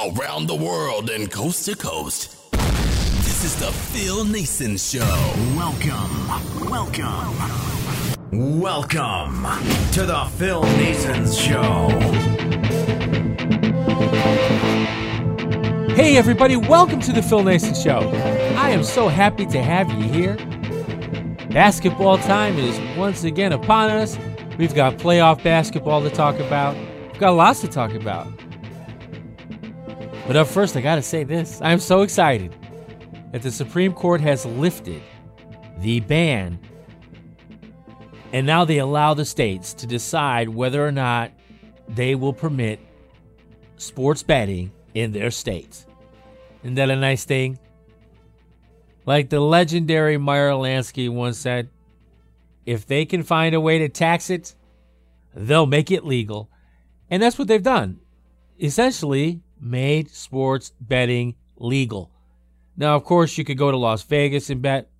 around the world and coast to coast. This is the Phil Naessens Show. Welcome, welcome, welcome to the Phil Naessens Show. Hey, everybody, welcome to the Phil Naessens Show. I am so happy to have you here. Basketball time is once again upon us. We've got playoff basketball to talk about, we've got lots to talk about. But up first, I got to say this I'm so excited that the Supreme Court has lifted the ban, and now they allow the states to decide whether or not they will permit sports betting in their states. Isn't that a nice thing? Like the legendary Meyer Lansky once said, if they can find a way to tax it, they'll make it legal. And that's what they've done. Essentially, made sports betting legal. Now, of course, you could go to Las Vegas and bet.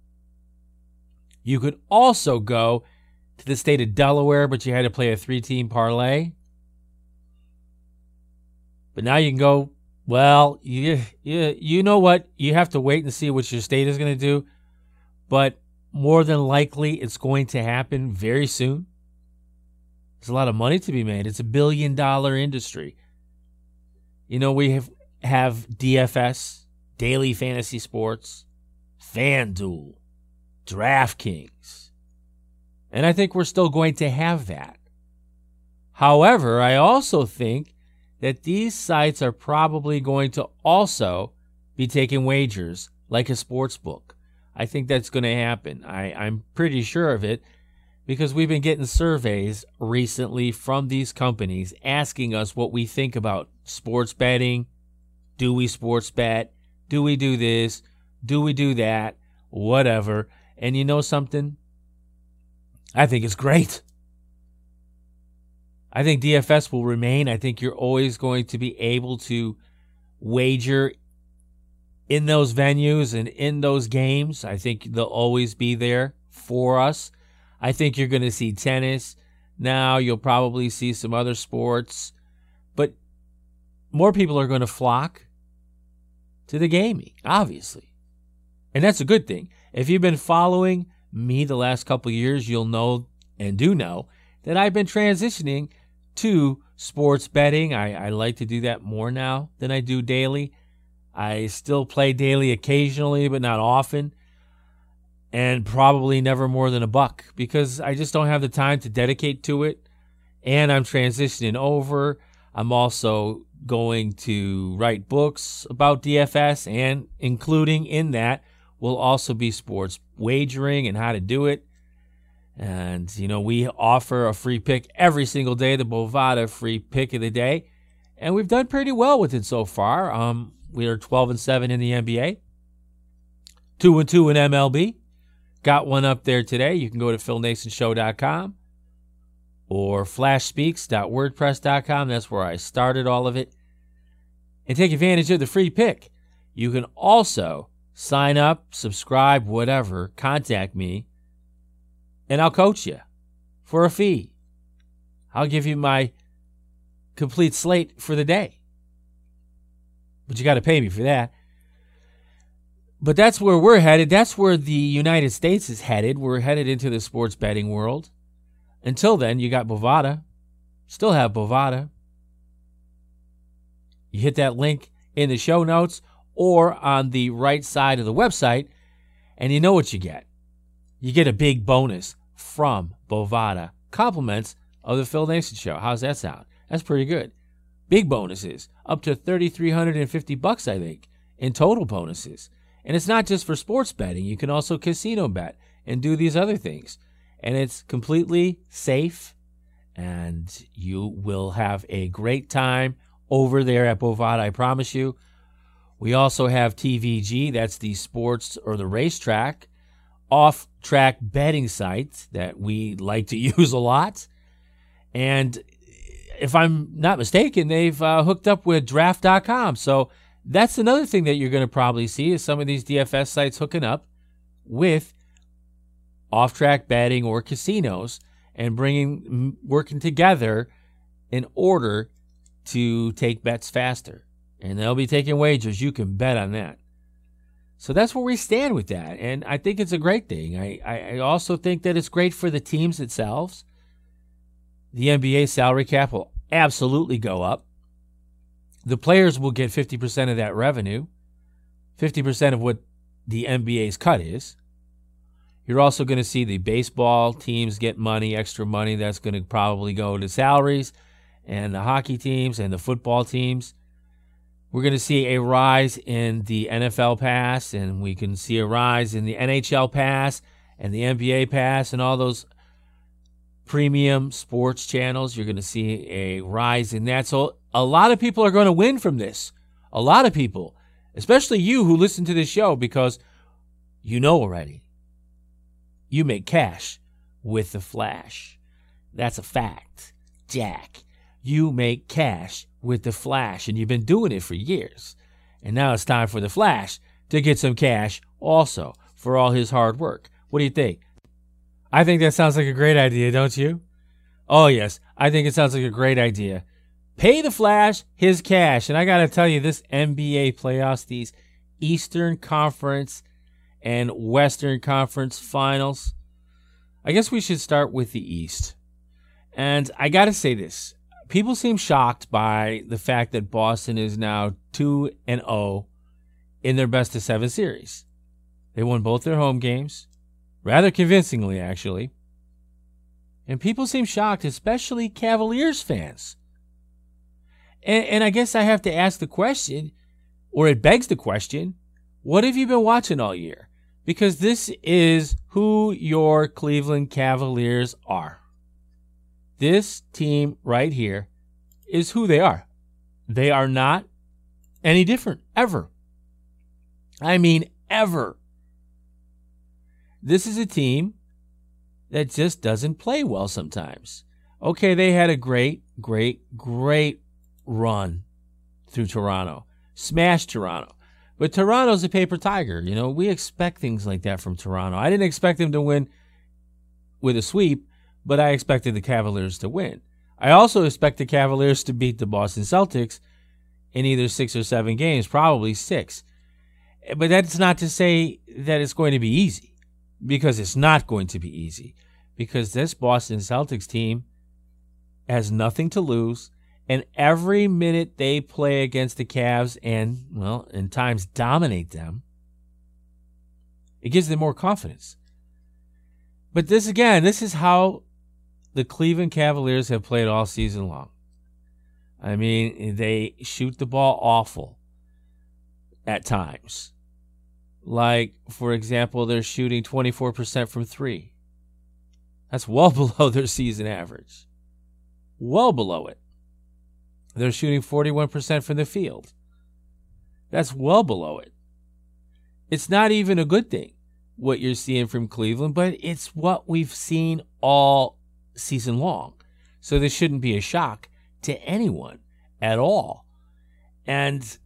You could also go to the state of Delaware, but you had to play a three team parlay. But now you can go, well, you, you, you know what? You have to wait and see what your state is going to do. But more than likely, it's going to happen very soon. There's a lot of money to be made. It's a billion dollar industry. You know, we have, have DFS, Daily Fantasy Sports, FanDuel, DraftKings. And I think we're still going to have that. However, I also think that these sites are probably going to also be taking wagers like a sports book. I think that's going to happen. I, I'm pretty sure of it because we've been getting surveys recently from these companies asking us what we think about sports betting. Do we sports bet? Do we do this? Do we do that? Whatever. And you know something? I think it's great. I think DFS will remain. I think you're always going to be able to wager in those venues and in those games. I think they'll always be there for us. I think you're going to see tennis. Now you'll probably see some other sports, but more people are going to flock to the gaming, obviously. And that's a good thing. If you've been following me the last couple years, you'll know and do know that I've been transitioning to sports betting. I, I like to do that more now than I do daily. I still play daily occasionally, but not often and probably never more than a buck because I just don't have the time to dedicate to it. And I'm transitioning over. I'm also going to write books about DFS, and including in that will also be sports wagering and how to do it. And, you know, we offer a free pick every single day, the Bovada free pick of the day. And we've done pretty well with it so far. Um, we are 12 and 7 in the NBA, 2 and 2 in MLB, Got one up there today. You can go to philnaessensshow.com or flashspeaks.wordpress.com. That's where I started all of it. And take advantage of the free pick. You can also sign up, subscribe, whatever, contact me, and I'll coach you for a fee. I'll give you my complete slate for the day. But you got to pay me for that. But that's where we're headed. That's where the United States is headed. We're headed into the sports betting world. Until then, you got Bovada. Still have Bovada. You hit that link in the show notes or on the right side of the website, and you know what you get. You get a big bonus from Bovada. Compliments of the Phil Naessens Show. How's that sound? That's pretty good. Big bonuses, up to 3350 bucks, I think, in total bonuses. And it's not just for sports betting, you can also casino bet and do these other things. And it's completely safe, and you will have a great time over there at Bovada, I promise you. We also have TVG, that's the sports or the racetrack off track betting site that we like to use a lot. And if I'm not mistaken, they've uh, hooked up with draft.com. So that's another thing that you're going to probably see is some of these DFS sites hooking up with off-track betting or casinos and bringing working together in order to take bets faster. And they'll be taking wagers. You can bet on that. So that's where we stand with that. And I think it's a great thing. I, I also think that it's great for the teams themselves. The NBA salary cap will absolutely go up. The players will get 50% of that revenue, 50% of what the NBA's cut is. You're also going to see the baseball teams get money, extra money that's going to probably go to salaries, and the hockey teams and the football teams. We're going to see a rise in the NFL pass, and we can see a rise in the NHL pass and the NBA pass and all those premium sports channels. You're going to see a rise in that. So a lot of people are going to win from this. A lot of people, especially you who listen to this show, because you know already. You make cash with the flash. That's a fact. Jack, you make cash with the flash, and you've been doing it for years. And now it's time for the flash to get some cash also for all his hard work. What do you think? I think that sounds like a great idea, don't you? Oh, yes, I think it sounds like a great idea. Pay the Flash his cash. And I got to tell you, this NBA playoffs, these Eastern Conference and Western Conference finals, I guess we should start with the East. And I got to say this people seem shocked by the fact that Boston is now 2 and 0 in their best of seven series. They won both their home games rather convincingly, actually. And people seem shocked, especially Cavaliers fans. And, and, I guess I have to ask the question, or it begs the question what have you been watching all year? Because this is who your Cleveland Cavaliers are. This team right here is who they are. They are not any different, ever. I mean, ever. This is a team that just doesn't play well sometimes. Okay, they had a great, great, great run through Toronto, smashed Toronto. But Toronto's a paper tiger. You know, we expect things like that from Toronto. I didn't expect them to win with a sweep, but I expected the Cavaliers to win. I also expect the Cavaliers to beat the Boston Celtics in either six or seven games, probably six. But that's not to say that it's going to be easy because it's not going to be easy. Because this Boston Celtics team has nothing to lose, and every minute they play against the Cavs and, well, in times dominate them, it gives them more confidence. But this, again, this is how the Cleveland Cavaliers have played all season long. I mean, they shoot the ball awful at times. Like, for example, they're shooting 24% from three. That's well below their season average. Well below it. They're shooting 41% from the field. That's well below it. It's not even a good thing, what you're seeing from Cleveland, but it's what we've seen all season long. So this shouldn't be a shock to anyone at all. And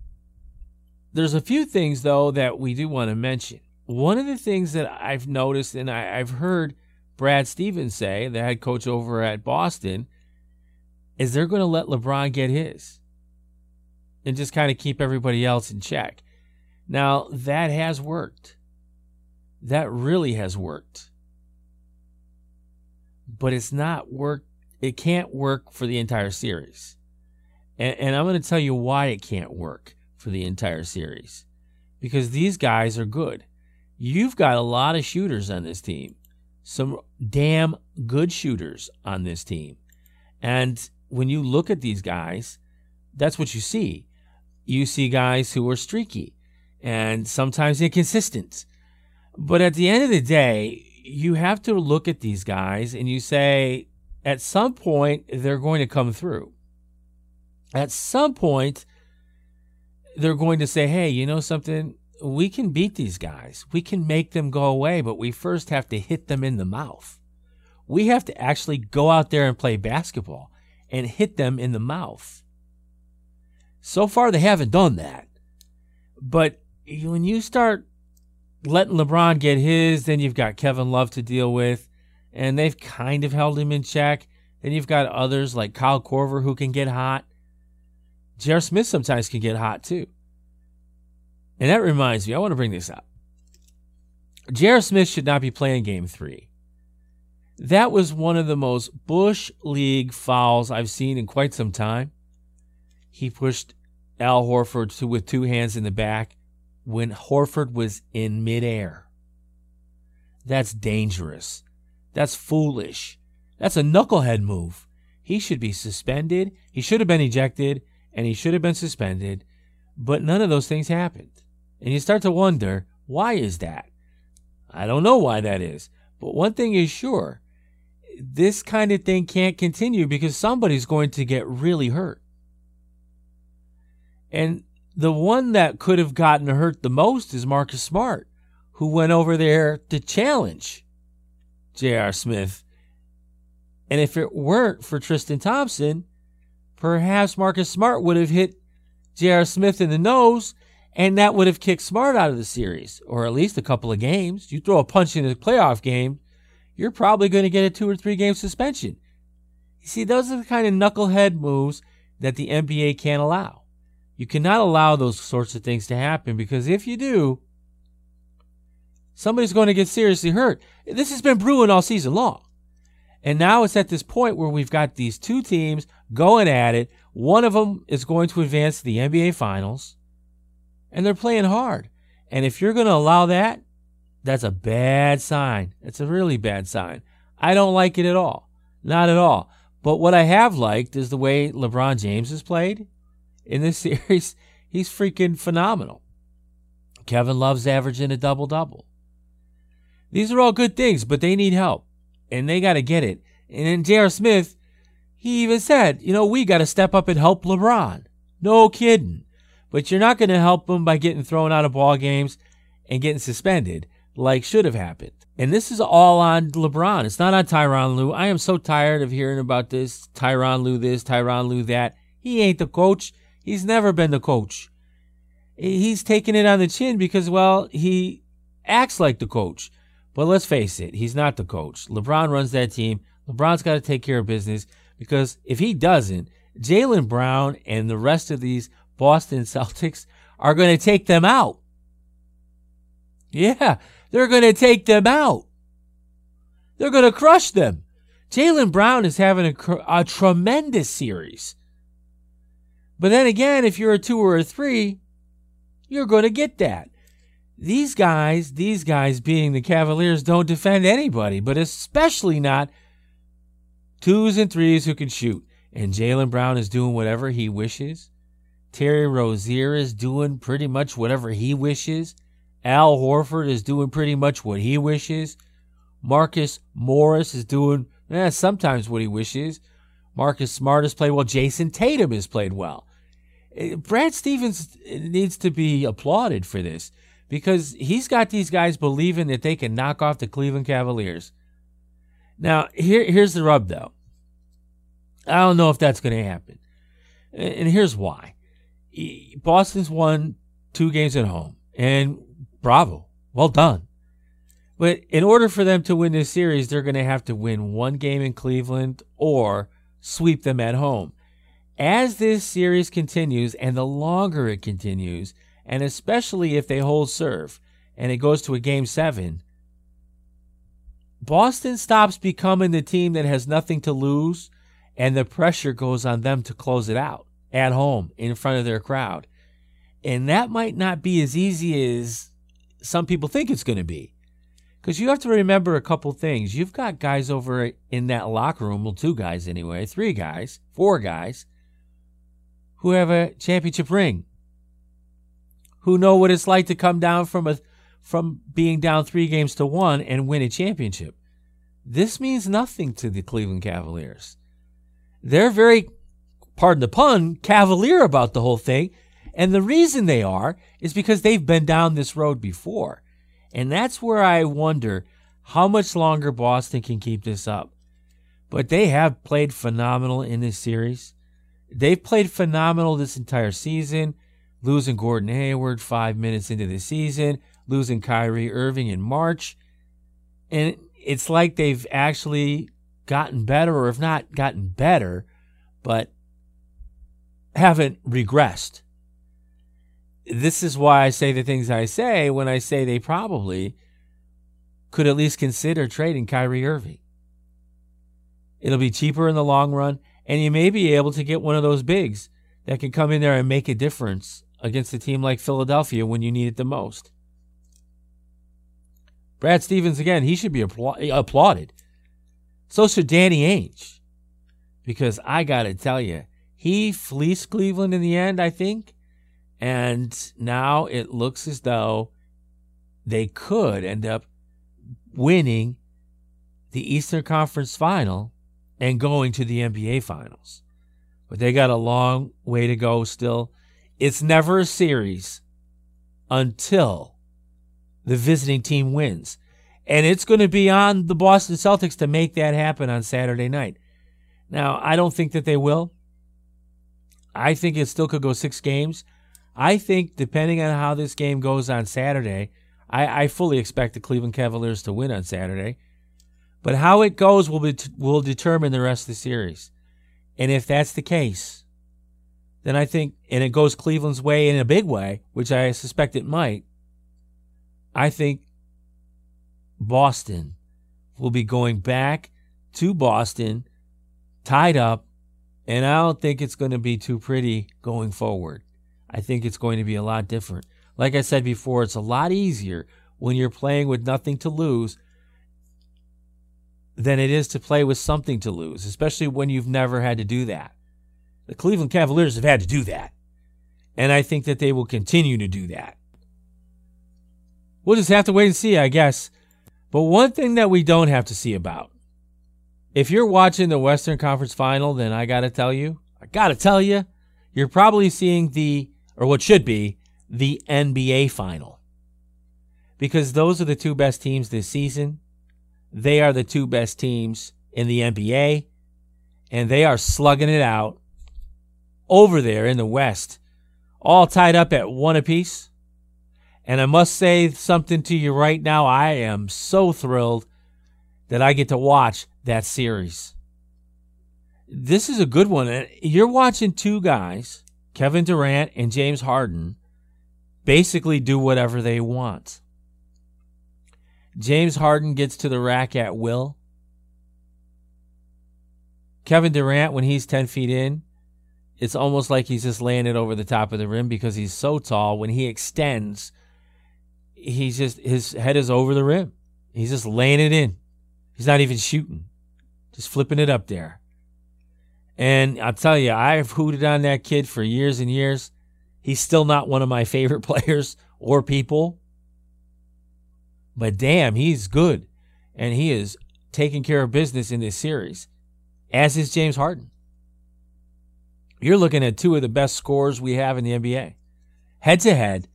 there's a few things, though, that we do want to mention. One of the things that I've noticed and I, have heard Brad Stevens say, the head coach over at Boston, is they're going to let LeBron get his and just kind of keep everybody else in check. Now, that has worked. That really has worked. But it's not worked. It can't work for the entire series. And, and I'm going to tell you why it can't work for the entire series because these guys are good. You've got a lot of shooters on this team, some damn good shooters on this team. And when you look at these guys, that's what you see. You see guys who are streaky and sometimes inconsistent. But at the end of the day, you have to look at these guys and you say, at some point, they're going to come through. At some point, they're going to say, hey, you know something? We can beat these guys. We can make them go away, but we first have to hit them in the mouth. We have to actually go out there and play basketball and hit them in the mouth. So far, they haven't done that. But when you start letting LeBron get his, then you've got Kevin Love to deal with, and they've kind of held him in check. Then you've got others like Kyle Korver who can get hot J.R. Smith sometimes can get hot too. And that reminds me, I want to bring this up. J.R. Smith should not be playing game three. That was one of the most Bush League fouls I've seen in quite some time. He pushed Al Horford to, with two hands in the back when Horford was in midair. That's dangerous. That's foolish. That's a knucklehead move. He should be suspended. He should have been ejected and he should have been suspended. But none of those things happened. And you start to wonder, why is that? I don't know why that is. But one thing is sure this kind of thing can't continue because somebody's going to get really hurt. And the one that could have gotten hurt the most is Marcus Smart, who went over there to challenge J.R. Smith. And if it weren't for Tristan Thompson, perhaps Marcus Smart would have hit J.R. Smith in the nose, and that would have kicked Smart out of the series, or at least a couple of games. You throw a punch in a playoff game, you're probably going to get a two or three game suspension. You see, those are the kind of knucklehead moves that the NBA can't allow. You cannot allow those sorts of things to happen because if you do, somebody's going to get seriously hurt. This has been brewing all season long. And now it's at this point where we've got these two teams going at it. One of them is going to advance to the NBA Finals, and they're playing hard. And if you're going to allow that, that's a bad sign. It's a really bad sign. I don't like it at all. Not at all. But what I have liked is the way LeBron James has played in this series. He's freaking phenomenal. Kevin Love's averaging a double double. These are all good things, but they need help. And they got to get it. And then J.R. Smith, he even said, you know, we got to step up and help LeBron. No kidding. But you're not going to help him by getting thrown out of ball games and getting suspended like should have happened. And this is all on LeBron. It's not on Tyronn Lue. I am so tired of hearing about this Tyronn Lue this, Tyronn Lue that. He ain't the coach. He's never been the coach. He's taking it on the chin because, well, he acts like the coach. But let's face it, he's not the coach. LeBron runs that team. LeBron's got to take care of business because if he doesn't, Jaylen Brown and the rest of these Boston Celtics are going to take them out. Yeah, they're going to take them out. They're going to crush them. Jaylen Brown is having a, a tremendous series. But then again, if you're a two or a three, you're going to get that. These guys, these guys being the Cavaliers, don't defend anybody, but especially not twos and threes who can shoot. And Jaylen Brown is doing whatever he wishes. Terry Rozier is doing pretty much whatever he wishes. Al Horford is doing pretty much what he wishes. Marcus Morris is doing eh, sometimes what he wishes. Marcus Smart has played well. Jayson Tatum has played well. Eh, Brad Stevens needs to be applauded for this because he's got these guys believing that they can knock off the Cleveland Cavaliers. Now, here, here's the rub, though. I don't know if that's going to happen. And here's why Boston's won two games at home, and Bravo. Well done. But in order for them to win this series, they're going to have to win one game in Cleveland or sweep them at home. As this series continues, and the longer it continues, and especially if they hold serve and it goes to a game seven, Boston stops becoming the team that has nothing to lose, and the pressure goes on them to close it out at home in front of their crowd. And that might not be as easy as some people think it's going to be. Because you have to remember a couple things. You've got guys over in that locker room, well, two guys anyway, three guys, four guys, who have a championship ring, who know what it's like to come down from a from being down three games to one and win a championship. This means nothing to the Cleveland Cavaliers. They're very, pardon the pun, cavalier about the whole thing and the reason they are is because they've been down this road before. And that's where I wonder how much longer Boston can keep this up. But they have played phenomenal in this series. They've played phenomenal this entire season, losing Gordon Hayward five minutes into the season, losing Kyrie Irving in March. And it's like they've actually gotten better, or if not gotten better, but haven't regressed. This is why I say the things I say when I say they probably could at least consider trading Kyrie Irving. It'll be cheaper in the long run, and you may be able to get one of those bigs that can come in there and make a difference against a team like Philadelphia when you need it the most. Brad Stevens, again, he should be applauded. So should Danny Ainge. Because I got to tell you, he fleeced Cleveland in the end, I think. And now it looks as though they could end up winning the Eastern Conference final and going to the NBA finals. But they got a long way to go still. It's never a series until the visiting team wins. And it's going to be on the Boston Celtics to make that happen on Saturday night. Now, I don't think that they will. I think it still could go six games. I think, depending on how this game goes on Saturday, I, I fully expect the Cleveland Cavaliers to win on Saturday. But how it goes will be will determine the rest of the series. And if that's the case, then I think, and it goes Cleveland's way in a big way, which I suspect it might, I think Boston We'll be going back to Boston tied up, and I don't think it's going to be too pretty going forward. I think it's going to be a lot different. Like I said before, it's a lot easier when you're playing with nothing to lose than it is to play with something to lose, especially when you've never had to do that. The Cleveland Cavaliers have had to do that. And I think that they will continue to do that. We'll just have to wait and see, I guess. But one thing that we don't have to see about if you're watching the Western Conference final, then I got to tell you, I got to tell you, you're probably seeing the, or what should be, the NBA final. Because those are the two best teams this season. They are the two best teams in the NBA, and they are slugging it out over there in the West, all tied up at one apiece. And I must say something to you right now. I am so thrilled that I get to watch that series. This is a good one. You're watching two guys, Kevin Durant and James Harden, basically do whatever they want. James Harden gets to the rack at will. Kevin Durant, when he's 10 feet in, it's almost like he's just laying it over the top of the rim because he's so tall. When he extends, he's just, his head is over the rim. He's just laying it in. He's not even shooting, just flipping it up there. And I'll tell you, I've hooted on that kid for years and years. He's still not one of my favorite players or people. But damn, he's good. And he is taking care of business in this series, as is James Harden. You're looking at two of the best scorers we have in the NBA. Head to head,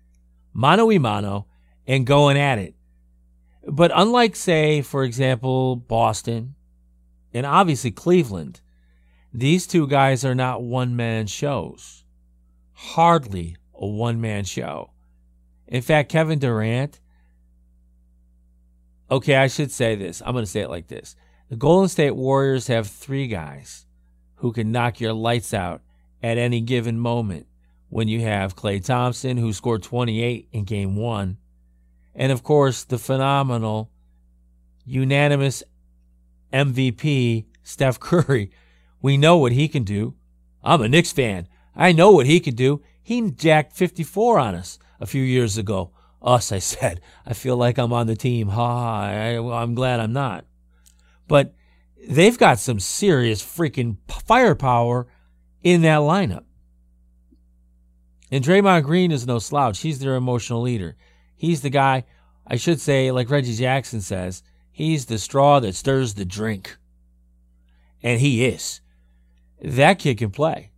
mano a mano, and going at it. But unlike, say, for example, Boston and obviously Cleveland, these two guys are not one man shows. Hardly a one man show. In fact, Kevin Durant, okay, I should say this. I'm going to say it like this The Golden State Warriors have three guys who can knock your lights out at any given moment when you have Klay Thompson, who scored 28 in game one, and of course, the phenomenal, unanimous MVP, Steph Curry. We know what he can do. I'm a Knicks fan. I know what he can do. He jacked 54 on us a few years ago. Us, I said. I feel like I'm on the team. Ha. I, I'm glad I'm not. But they've got some serious freaking firepower in that lineup. And Draymond Green is no slouch. He's their emotional leader. He's the guy, I should say, like Reggie Jackson says, he's the straw that stirs the drink. And he is. That kid can play.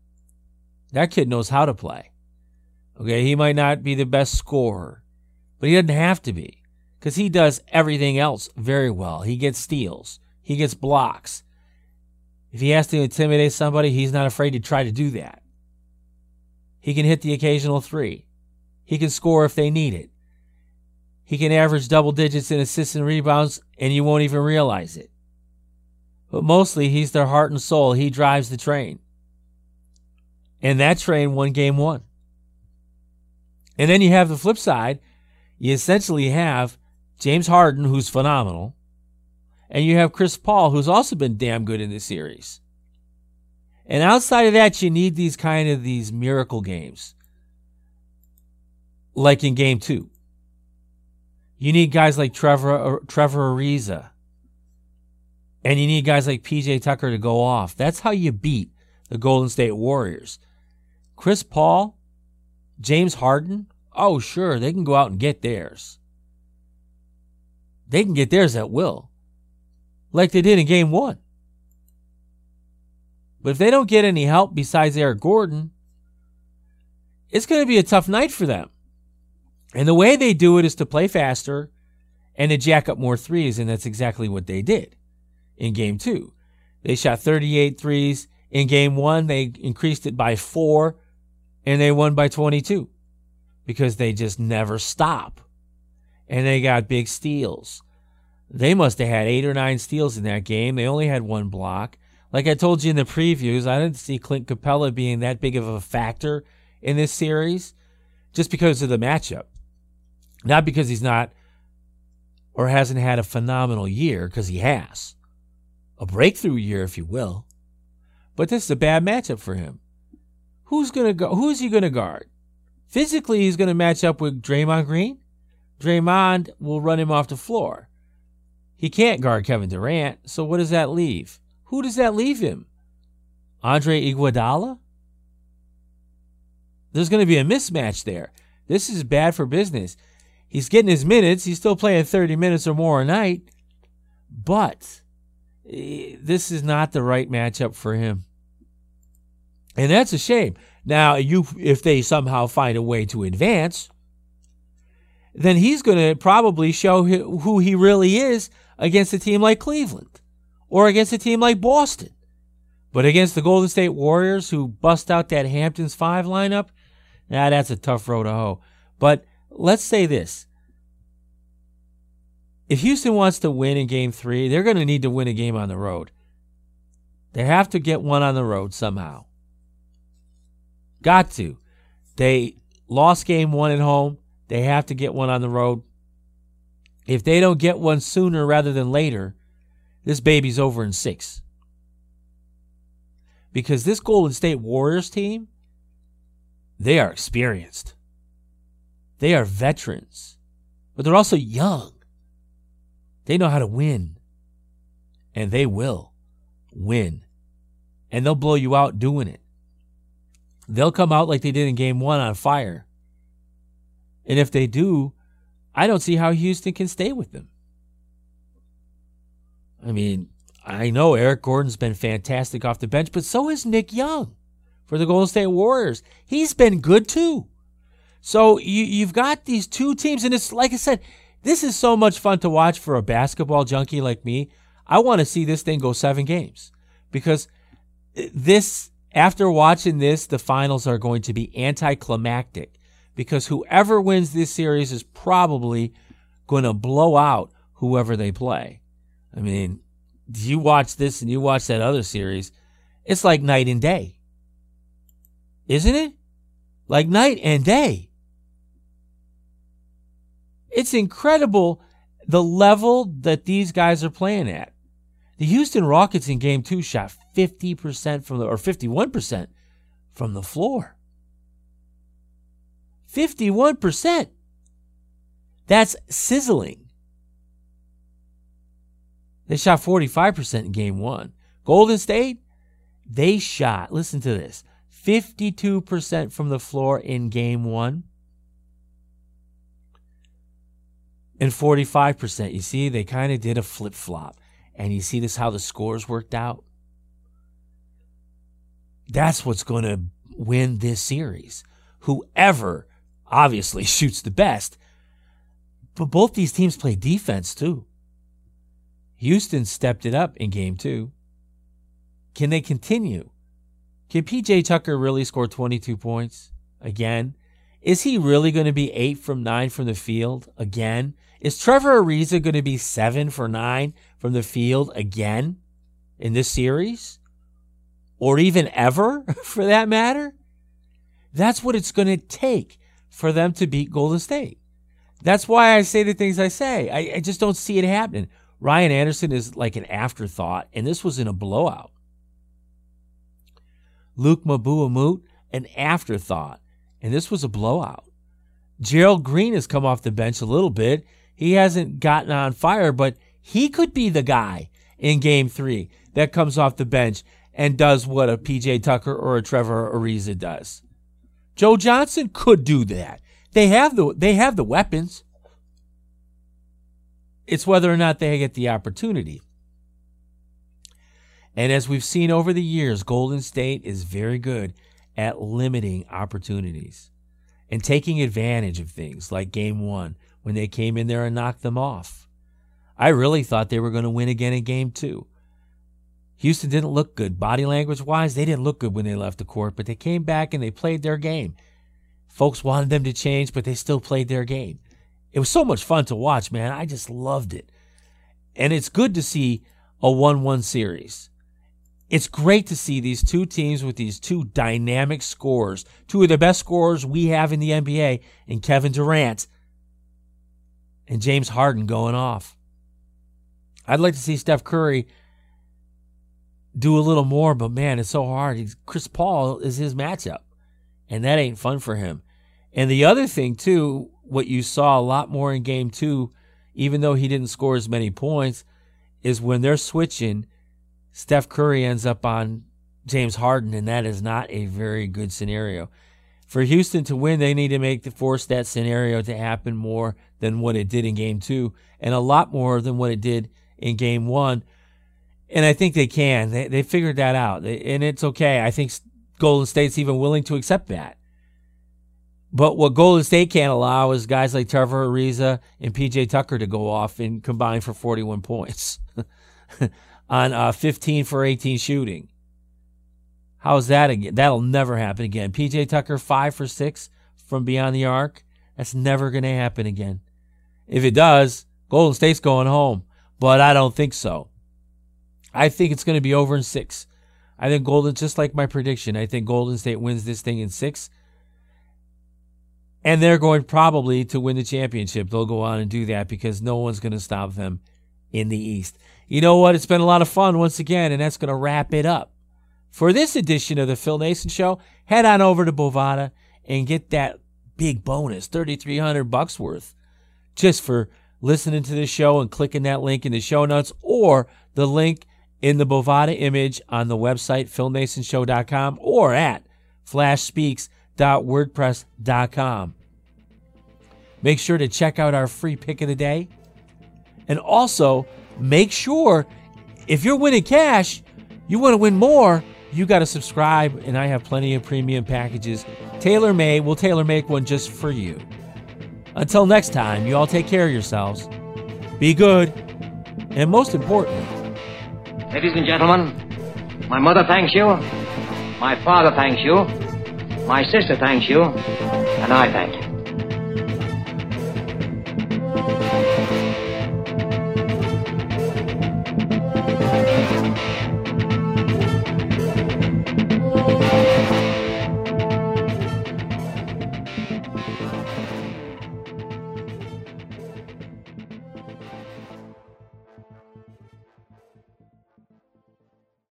That kid knows how to play. Okay, he might not be the best scorer, but he doesn't have to be because he does everything else very well. He gets steals, he gets blocks. If he has to intimidate somebody, he's not afraid to try to do that. He can hit the occasional three. He can score if they need it. He can average double digits in assists and rebounds, and you won't even realize it. But mostly, he's their heart and soul. He drives the train. And that train won game one. And then you have the flip side. You essentially have James Harden, who's phenomenal, and you have Chris Paul, who's also been damn good in this series. And outside of that, you need these kind of these miracle games, like in Game Two. You need guys like Trevor uh, Trevor Ariza, and you need guys like PJ Tucker to go off. That's how you beat the Golden State Warriors. Chris Paul, James Harden, oh sure, they can go out and get theirs. They can get theirs at will, like they did in Game One. But if they don't get any help besides Eric Gordon, it's going to be a tough night for them. And the way they do it is to play faster and to jack up more threes, and that's exactly what they did in game two. They shot 38 threes. In game one, they increased it by four, and they won by 22 because they just never stop. And they got big steals. They must have had eight or nine steals in that game. They only had one block. Like I told you in the previews, I didn't see Clint Capela being that big of a factor in this series just because of the matchup. Not because he's not or hasn't had a phenomenal year, because he has. A breakthrough year, if you will. But this is a bad matchup for him. Who's gonna go who's he gonna guard? Physically he's gonna match up with Draymond Green. Draymond will run him off the floor. He can't guard Kevin Durant, so what does that leave? Who does that leave him? Andre Iguodala? There's going to be a mismatch there. This is bad for business. He's getting his minutes. He's still playing 30 minutes or more a night. But eh, this is not the right matchup for him. And that's a shame. Now, you if they somehow find a way to advance, then he's going to probably show who he really is against a team like Cleveland or against a team like Boston. But against the Golden State Warriors, who bust out that Hamptons 5 lineup, now that's a tough road to hoe. But let's say this. If Houston wants to win in game three, they're going to need to win a game on the road. They have to get one on the road somehow. Got to. They lost game one at home. They have to get one on the road. If they don't get one sooner rather than later, this baby's over in six. Because this Golden State Warriors team, they are experienced. They are veterans, but they're also young. They know how to win. And they will win. And they'll blow you out doing it. They'll come out like they did in game one on fire. And if they do, I don't see how Houston can stay with them. I mean, I know Eric Gordon's been fantastic off the bench, but so has Nick Young for the Golden State Warriors. He's been good too. So you, you've got these two teams, and it's like I said, this is so much fun to watch for a basketball junkie like me. I want to see this thing go seven games because this, after watching this, the finals are going to be anticlimactic because whoever wins this series is probably going to blow out whoever they play. I mean, you watch this and you watch that other series, it's like night and day. Isn't it? Like night and day. It's incredible the level that these guys are playing at. The Houston Rockets in game two shot 50% from the, or 51% from the floor. 51%. That's sizzling. They shot 45% in game one. Golden State, they shot, listen to this, 52% from the floor in game one and 45%. You see, they kind of did a flip flop. And you see this how the scores worked out? That's what's going to win this series. Whoever obviously shoots the best. But both these teams play defense too. Houston stepped it up in game two. Can they continue? Can PJ Tucker really score 22 points again? Is he really going to be eight from nine from the field again? Is Trevor Ariza going to be seven for nine from the field again in this series? Or even ever for that matter? That's what it's going to take for them to beat Golden State. That's why I say the things I say. I, I just don't see it happening. Ryan Anderson is like an afterthought, and this was in a blowout. Luke Moute, an afterthought, and this was a blowout. Gerald Green has come off the bench a little bit. He hasn't gotten on fire, but he could be the guy in game three that comes off the bench and does what a PJ Tucker or a Trevor Ariza does. Joe Johnson could do that. They have the they have the weapons. It's whether or not they get the opportunity. And as we've seen over the years, Golden State is very good at limiting opportunities and taking advantage of things like game one when they came in there and knocked them off. I really thought they were going to win again in game two. Houston didn't look good. Body language wise, they didn't look good when they left the court, but they came back and they played their game. Folks wanted them to change, but they still played their game. It was so much fun to watch, man. I just loved it. And it's good to see a 1 1 series. It's great to see these two teams with these two dynamic scorers, two of the best scorers we have in the NBA, and Kevin Durant and James Harden going off. I'd like to see Steph Curry do a little more, but man, it's so hard. He's, Chris Paul is his matchup, and that ain't fun for him. And the other thing, too, what you saw a lot more in game two, even though he didn't score as many points, is when they're switching Steph Curry ends up on James Harden, and that is not a very good scenario. For Houston to win, they need to make the force that scenario to happen more than what it did in game two, and a lot more than what it did in game one. And I think they can. They, they figured that out, and it's okay. I think Golden State's even willing to accept that. But what Golden State can't allow is guys like Trevor Ariza and PJ Tucker to go off and combine for 41 points. on uh, 15 for 18 shooting. How's that again? That'll never happen again. PJ Tucker, 5 for 6 from beyond the arc. That's never going to happen again. If it does, Golden State's going home. But I don't think so. I think it's going to be over in six. I think Golden, just like my prediction, I think Golden State wins this thing in six. And they're going probably to win the championship. They'll go on and do that because no one's going to stop them in the East. You know what? It's been a lot of fun once again, and that's going to wrap it up. For this edition of the Phil Naessens Show, head on over to Bovada and get that big bonus, 3300 bucks worth, just for listening to the show and clicking that link in the show notes or the link in the Bovada image on the website, philnaessensshow.com or at flashspeaks.wordpress.com. Make sure to check out our free pick of the day. And also, make sure if you're winning cash, you want to win more, you got to subscribe. And I have plenty of premium packages. Tailor made, we'll tailor make one just for you. Until next time, you all take care of yourselves. Be good. And most important, ladies and gentlemen, my mother thanks you, my father thanks you, my sister thanks you, and I thank you.